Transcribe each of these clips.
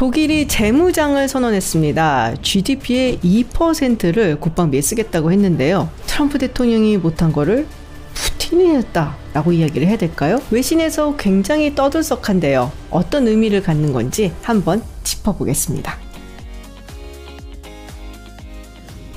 독일이 재무장을 선언했습니다. GDP의 2%를 국방비에 쓰겠다고 했는데요. 트럼프 대통령이 못한 거를 푸틴이 했다라고 이야기를 해야 될까요? 외신에서 굉장히 떠들썩한데요. 어떤 의미를 갖는 건지 한번 짚어보겠습니다.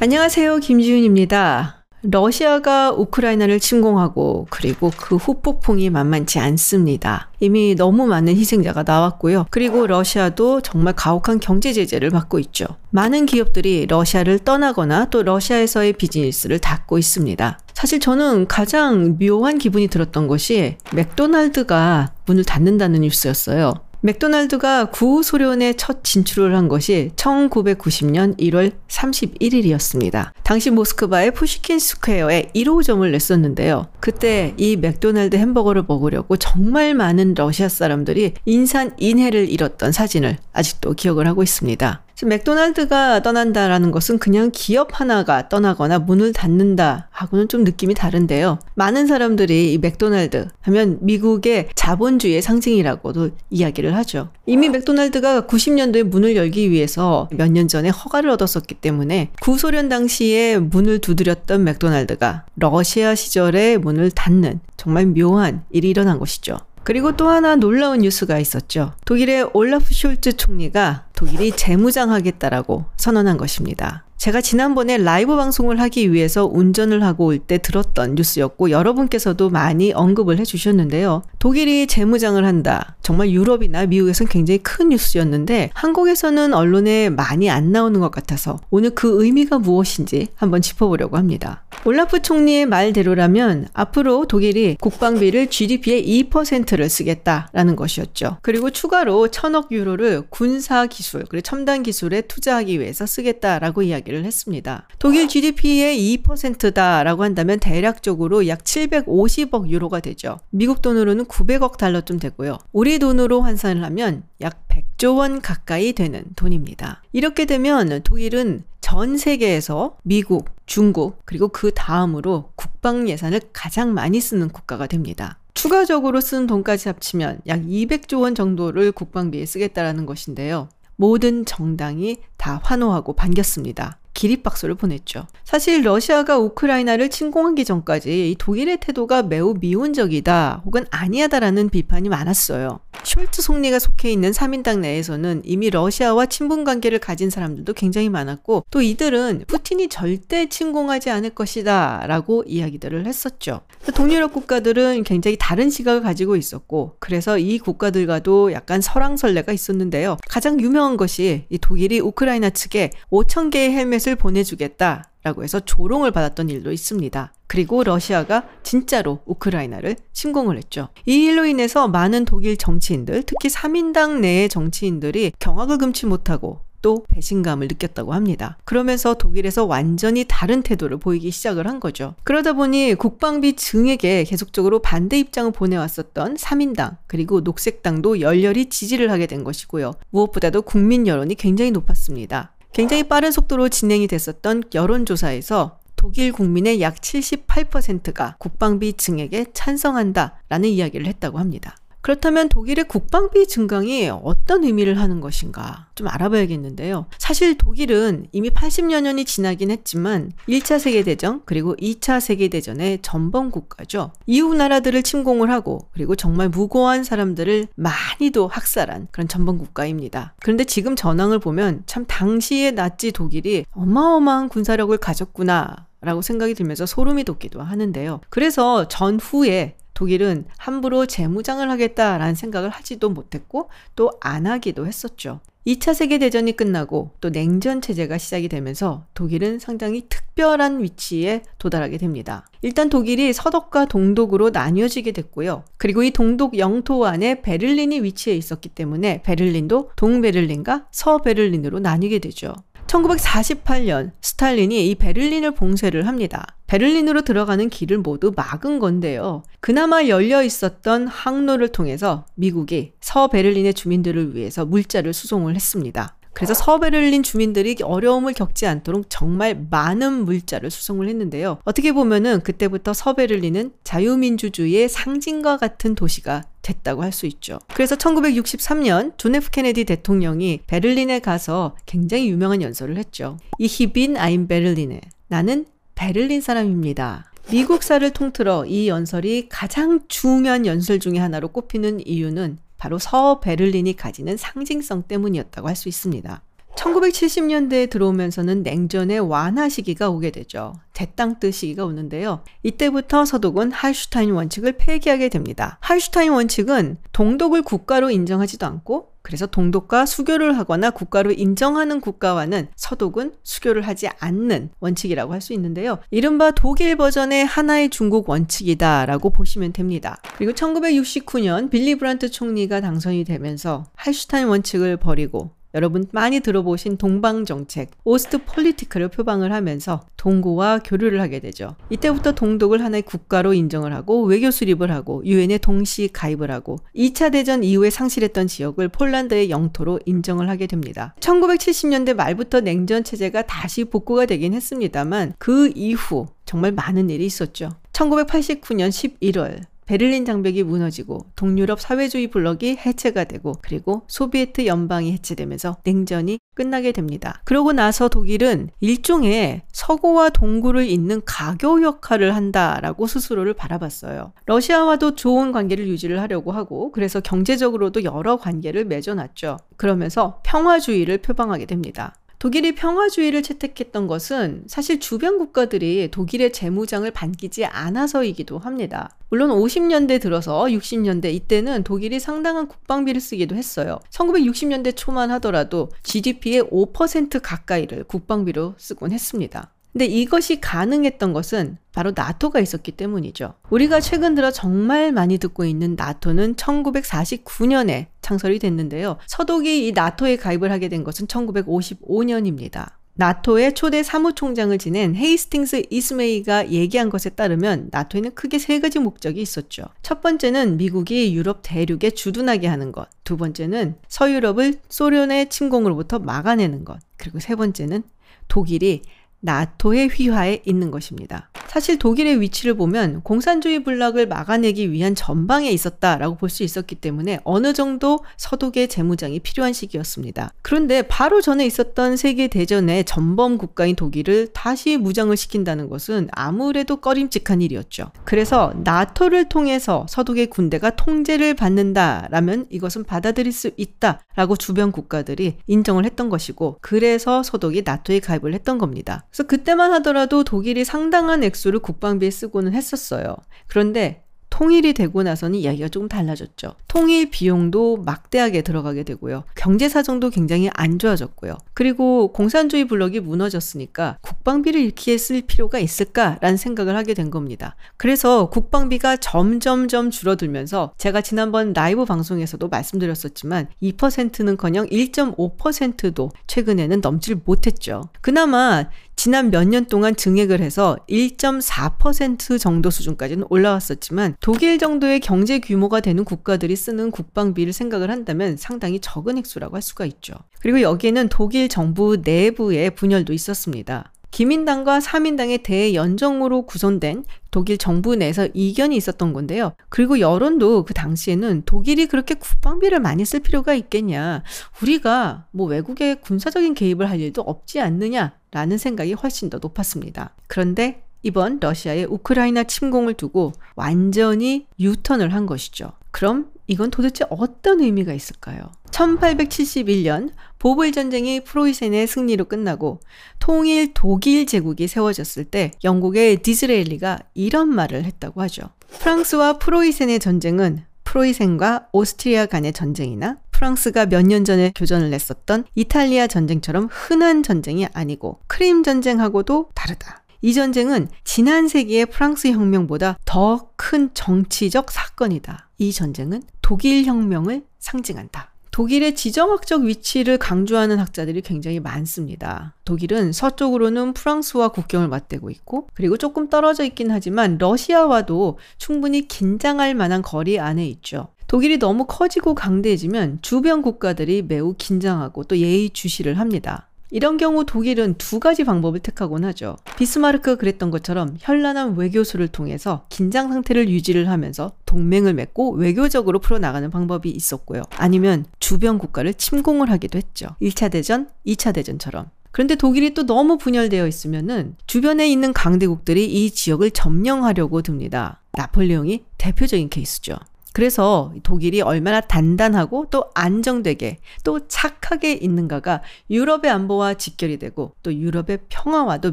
안녕하세요. 김지윤입니다. 러시아가 우크라이나를 침공하고 그리고 그 후폭풍이 만만치 않습니다. 이미 너무 많은 희생자가 나왔고요. 그리고 러시아도 정말 가혹한 경제 제재를 받고 있죠. 많은 기업들이 러시아를 떠나거나 또 러시아에서의 비즈니스를 닫고 있습니다. 사실 저는 가장 묘한 기분이 들었던 것이 맥도날드가 문을 닫는다는 뉴스였어요. 맥도날드가 구소련에 첫 진출을 한 것이 1990년 1월 31일이었습니다. 당시 모스크바의 푸시킨 스퀘어에 1호점을 냈었는데요. 그때 이 맥도날드 햄버거를 먹으려고 정말 많은 러시아 사람들이 인산인해를 이뤘던 사진을 아직도 기억을 하고 있습니다. 맥도날드가 떠난다라는 것은 그냥 기업 하나가 떠나거나 문을 닫는다 하고는 좀 느낌이 다른데요. 많은 사람들이 이 맥도날드 하면 미국의 자본주의의 상징이라고도 이야기를 하죠. 이미 맥도날드가 90년도에 문을 열기 위해서 몇 년 전에 허가를 얻었었기 때문에 구소련 당시에 문을 두드렸던 맥도날드가 러시아 시절에 문을 닫는 정말 묘한 일이 일어난 것이죠. 그리고 또 하나 놀라운 뉴스가 있었죠. 독일의 올라프 숄츠 총리가 독일이 재무장하겠다라고 선언한 것입니다. 제가 지난번에 라이브 방송을 하기 위해서 운전을 하고 올 때 들었던 뉴스였고 여러분께서도 많이 언급을 해주셨는데요. 독일이 재무장을 한다. 정말 유럽이나 미국에서는 굉장히 큰 뉴스였는데 한국에서는 언론에 많이 안 나오는 것 같아서 오늘 그 의미가 무엇인지 한번 짚어보려고 합니다. 올라프 총리의 말대로라면 앞으로 독일이 국방비를 GDP의 2%를 쓰겠다라는 것이었죠. 그리고 추가로 천억 유로를 군사 기술 그리고 첨단 기술에 투자하기 위해서 쓰겠다라고 이야기 이야기를 했습니다. 독일 GDP의 2%다라고 한다면 대략적으로 약 750억 유로가 되죠. 미국 돈으로는 900억 달러쯤 되고요. 우리 돈으로 환산을 하면 약 100조 원 가까이 되는 돈입니다. 이렇게 되면 독일은 전 세계에서 미국, 중국, 그리고 그 다음으로 국방 예산을 가장 많이 쓰는 국가가 됩니다. 추가적으로 쓰는 돈까지 합치면 약 200조 원 정도를 국방비에 쓰겠다라는 것인데요. 모든 정당이 다 환호하고 반겼습니다. 기립박수를 보냈죠. 사실 러시아가 우크라이나를 침공하기 전까지 이 독일의 태도가 매우 미온적이다 혹은 아니하다라는 비판이 많았어요. 숄츠 총리가 속해 있는 3인당 내에서는 이미 러시아와 친분 관계를 가진 사람들도 굉장히 많았고 또 이들은 푸틴이 절대 침공하지 않을 것이다 라고 이야기들을 했었죠. 동유럽 국가들은 굉장히 다른 시각을 가지고 있었고 그래서 이 국가들과도 약간 설왕설래가 있었는데요. 가장 유명한 것이 이 독일이 우크라이나 측에 5천 개의 헬멧 을 헬멧을 보내주겠다. 라고 해서 조롱을 받았던 일도 있습니다. 그리고 러시아가 진짜로 우크라이나를 침공을 했죠. 이 일로 인해서 많은 독일 정치인들, 특히 3인당 내의 정치인들이 경악을 금치 못하고 또 배신감을 느꼈다고 합니다. 그러면서 독일에서 완전히 다른 태도를 보이기 시작을 한 거죠. 그러다 보니 국방비 증액에 계속적으로 반대 입장을 보내왔었던 3인당 그리고 녹색당도 열렬히 지지를 하게 된 것이고요. 무엇보다도 국민 여론이 굉장히 높았습니다. 굉장히 빠른 속도로 진행이 됐었던 여론조사에서 독일 국민의 약 78%가 국방비 증액에 찬성한다라는 이야기를 했다고 합니다. 그렇다면 독일의 국방비 증강이 어떤 의미를 하는 것인가 좀 알아봐야겠는데요. 사실 독일은 이미 80여 년이 지나긴 했지만 1차 세계대전 그리고 2차 세계대전의 전범 국가죠. 이후 나라들을 침공을 하고 그리고 정말 무고한 사람들을 많이도 학살한 그런 전범 국가입니다. 그런데 지금 전황을 보면 참 당시의 나치 독일이 어마어마한 군사력을 가졌구나 라고 생각이 들면서 소름이 돋기도 하는데요. 그래서 전후에 독일은 함부로 재무장을 하겠다라는 생각을 하지도 못했고 또 안 하기도 했었죠. 2차 세계대전이 끝나고 또 냉전 체제가 시작이 되면서 독일은 상당히 특별한 위치에 도달하게 됩니다. 일단 독일이 서독과 동독으로 나뉘어지게 됐고요. 그리고 이 동독 영토 안에 베를린이 위치해 있었기 때문에 베를린도 동베를린과 서베를린으로 나뉘게 되죠. 1948년 스탈린이 이 베를린을 봉쇄를 합니다. 베를린으로 들어가는 길을 모두 막은 건데요. 그나마 열려 있었던 항로를 통해서 미국이 서베를린의 주민들을 위해서 물자를 수송을 했습니다. 그래서 서베를린 주민들이 어려움을 겪지 않도록 정말 많은 물자를 수송을 했는데요. 어떻게 보면은 그때부터 서베를린은 자유민주주의의 상징과 같은 도시가 됐다고 할 수 있죠. 그래서 1963년 존 F 케네디 대통령이 베를린에 가서 굉장히 유명한 연설을 했죠. Ich bin ein Berliner 나는 베를린 사람입니다. 미국사를 통틀어 이 연설이 가장 중요한 연설 중의 하나로 꼽히는 이유는 바로 서 베를린이 가지는 상징성 때문이었다고 할 수 있습니다. 1970년대에 들어오면서는 냉전의 완화 시기가 오게 되죠. 데탕트 시기가 오는데요. 이때부터 서독은 할슈타인 원칙을 폐기하게 됩니다. 할슈타인 원칙은 동독을 국가로 인정하지도 않고 그래서 동독과 수교를 하거나 국가로 인정하는 국가와는 서독은 수교를 하지 않는 원칙이라고 할 수 있는데요. 이른바 독일 버전의 하나의 중국 원칙이다라고 보시면 됩니다. 그리고 1969년 빌리 브란트 총리가 당선이 되면서 할슈타인 원칙을 버리고 여러분 많이 들어보신 동방정책, Ostpolitik를 표방을 하면서 동구와 교류를 하게 되죠. 이때부터 동독을 하나의 국가로 인정을 하고 외교 수립을 하고 유엔에 동시 가입을 하고 2차 대전 이후에 상실했던 지역을 폴란드의 영토로 인정을 하게 됩니다. 1970년대 말부터 냉전 체제가 다시 복구가 되긴 했습니다만 그 이후 정말 많은 일이 있었죠. 1989년 11월 베를린 장벽이 무너지고 동유럽 사회주의 블록이 해체가 되고 그리고 소비에트 연방이 해체되면서 냉전이 끝나게 됩니다. 그러고 나서 독일은 일종의 서구와 동구를 잇는 가교 역할을 한다라고 스스로를 바라봤어요. 러시아와도 좋은 관계를 유지를 하려고 하고 그래서 경제적으로도 여러 관계를 맺어놨죠. 그러면서 평화주의를 표방하게 됩니다. 독일이 평화주의를 채택했던 것은 사실 주변 국가들이 독일의 재무장을 반기지 않아서이기도 합니다. 물론 50년대 들어서 60년대 이때는 독일이 상당한 국방비를 쓰기도 했어요. 1960년대 초만 하더라도 GDP의 5% 가까이를 국방비로 쓰곤 했습니다. 근데 이것이 가능했던 것은 바로 나토가 있었기 때문이죠. 우리가 최근 들어 정말 많이 듣고 있는 나토는 1949년에 창설이 됐는데요. 서독이 이 나토에 가입을 하게 된 것은 1955년입니다. 나토의 초대 사무총장을 지낸 헤이스팅스 이스메이가 얘기한 것에 따르면 나토에는 크게 세 가지 목적이 있었죠. 첫 번째는 미국이 유럽 대륙에 주둔하게 하는 것. 두 번째는 서유럽을 소련의 침공으로부터 막아내는 것. 그리고 세 번째는 독일이 나토의 휘하에 있는 것입니다. 사실 독일의 위치를 보면 공산주의 블락을 막아내기 위한 전방에 있었다라고 볼 수 있었기 때문에 어느 정도 서독의 재무장이 필요한 시기였습니다. 그런데 바로 전에 있었던 세계 대전의 전범 국가인 독일을 다시 무장을 시킨다는 것은 아무래도 꺼림칙한 일이었죠. 그래서 나토를 통해서 서독의 군대가 통제를 받는다라면 이것은 받아들일 수 있다라고 주변 국가들이 인정을 했던 것이고 그래서 서독이 나토에 가입을 했던 겁니다. 그래서 그때만 하더라도 독일이 상당한 액수를 국방비에 쓰고는 했었어요. 그런데 통일이 되고 나서는 이야기가 조금 달라졌죠. 통일 비용도 막대하게 들어가게 되고요. 경제 사정도 굉장히 안 좋아졌고요. 그리고 공산주의 블록이 무너졌으니까 국방비를 이렇게 쓸 필요가 있을까라는 생각을 하게 된 겁니다. 그래서 국방비가 점점점 줄어들면서 제가 지난번 라이브 방송에서도 말씀드렸었지만 2%는커녕 1.5%도 최근에는 넘질 못했죠. 그나마 지난 몇 년 동안 증액을 해서 1.4% 정도 수준까지는 올라왔었지만 독일 정도의 경제 규모가 되는 국가들이 쓰는 국방비를 생각을 한다면 상당히 적은 액수라고 할 수가 있죠. 그리고 여기에는 독일 정부 내부의 분열도 있었습니다. 기민당과 사민당의 대연정으로 구성된 독일 정부 내에서 이견이 있었던 건데요. 그리고 여론도 그 당시에는 독일이 그렇게 국방비를 많이 쓸 필요가 있겠냐. 우리가 뭐 외국의 군사적인 개입을 할 일도 없지 않느냐 라는 생각이 훨씬 더 높았습니다. 그런데 이번 러시아의 우크라이나 침공을 두고 완전히 유턴을 한 것이죠. 그럼 이건 도대체 어떤 의미가 있을까요? 1871년 보불 전쟁이 프로이센의 승리로 끝나고 통일 독일 제국이 세워졌을 때 영국의 디즈레일리가 이런 말을 했다고 하죠. 프랑스와 프로이센의 전쟁은 프로이센과 오스트리아 간의 전쟁이나 프랑스가 몇 년 전에 교전을 했었던 이탈리아 전쟁처럼 흔한 전쟁이 아니고 크림 전쟁하고도 다르다. 이 전쟁은 지난 세기의 프랑스 혁명보다 더 큰 정치적 사건이다. 이 전쟁은 독일 혁명을 상징한다. 독일의 지정학적 위치를 강조하는 학자들이 굉장히 많습니다. 독일은 서쪽으로는 프랑스와 국경을 맞대고 있고, 그리고 조금 떨어져 있긴 하지만 러시아와도 충분히 긴장할 만한 거리 안에 있죠. 독일이 너무 커지고 강대해지면 주변 국가들이 매우 긴장하고 또 예의 주시를 합니다. 이런 경우 독일은 두 가지 방법을 택하곤 하죠. 비스마르크가 그랬던 것처럼 현란한 외교수를 통해서 긴장 상태를 유지를 하면서 동맹을 맺고 외교적으로 풀어나가는 방법이 있었고요. 아니면 주변 국가를 침공을 하기도 했죠. 1차 대전, 2차 대전처럼. 그런데 독일이 또 너무 분열되어 있으면은 주변에 있는 강대국들이 이 지역을 점령하려고 듭니다. 나폴레옹이 대표적인 케이스죠. 그래서 독일이 얼마나 단단하고 또 안정되게 또 착하게 있는가가 유럽의 안보와 직결이 되고 또 유럽의 평화와도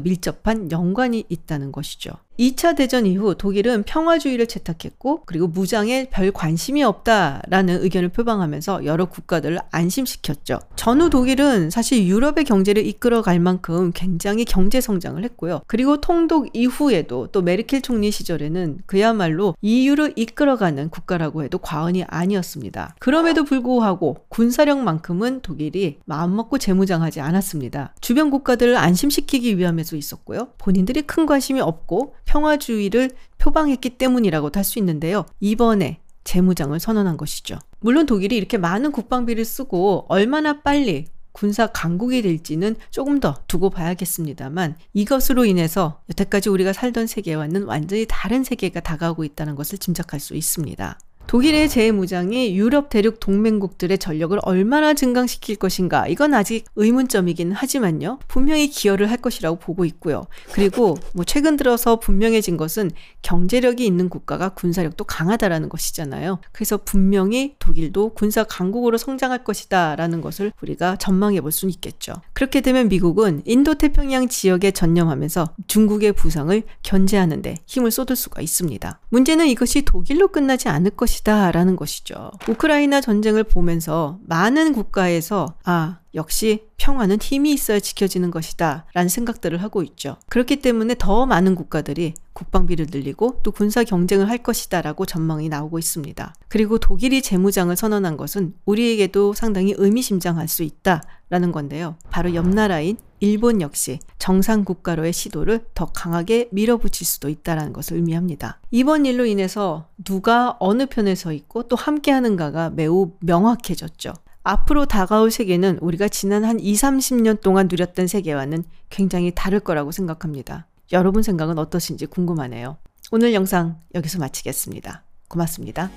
밀접한 연관이 있다는 것이죠. 2차 대전 이후 독일은 평화주의를 채택했고 그리고 무장에 별 관심이 없다라는 의견을 표방하면서 여러 국가들을 안심시켰죠. 전후 독일은 사실 유럽의 경제를 이끌어갈 만큼 굉장히 경제 성장을 했고요. 그리고 통독 이후에도 또 메르켈 총리 시절에는 그야말로 EU를 이끌어가는 국가라고 해도 과언이 아니었습니다. 그럼에도 불구하고 군사력만큼은 독일이 마음먹고 재무장하지 않았습니다. 주변 국가들을 안심시키기 위함에도 있었고요. 본인들이 큰 관심이 없고 평화주의를 표방했기 때문이라고도 할 수 있는데요. 이번에 재무장을 선언한 것이죠. 물론 독일이 이렇게 많은 국방비를 쓰고 얼마나 빨리 군사 강국이 될지는 조금 더 두고 봐야겠습니다만 이것으로 인해서 여태까지 우리가 살던 세계와는 완전히 다른 세계가 다가오고 있다는 것을 짐작할 수 있습니다. 독일의 재무장이 유럽 대륙 동맹국들의 전력을 얼마나 증강시킬 것인가 이건 아직 의문점이긴 하지만요. 분명히 기여를 할 것이라고 보고 있고요. 그리고 뭐 최근 들어서 분명해진 것은 경제력이 있는 국가가 군사력도 강하다라는 것이잖아요. 그래서 분명히 독일도 군사 강국으로 성장할 것이다라는 것을 우리가 전망해 볼 수는 있겠죠. 그렇게 되면 미국은 인도 태평양 지역에 전념하면서 중국의 부상을 견제하는데 힘을 쏟을 수가 있습니다. 문제는 이것이 독일로 끝나지 않을 것이 것이다 라는 것이죠. 우크라이나 전쟁을 보면서 많은 국가에서 아, 역시 평화는 힘이 있어야 지켜지는 것이다 라는 생각들을 하고 있죠. 그렇기 때문에 더 많은 국가들이 국방비를 늘리고 또 군사 경쟁을 할 것이다 라고 전망이 나오고 있습니다. 그리고 독일이 재무장을 선언한 것은 우리에게도 상당히 의미심장할 수 있다 라는 건데요. 바로 옆 나라인 일본 역시 정상 국가로의 시도를 더 강하게 밀어붙일 수도 있다는 것을 의미합니다. 이번 일로 인해서 누가 어느 편에 서 있고 또 함께 하는가가 매우 명확해졌죠. 앞으로 다가올 세계는 우리가 지난 한 2, 30년 동안 누렸던 세계와는 굉장히 다를 거라고 생각합니다. 여러분 생각은 어떠신지 궁금하네요. 오늘 영상 여기서 마치겠습니다. 고맙습니다.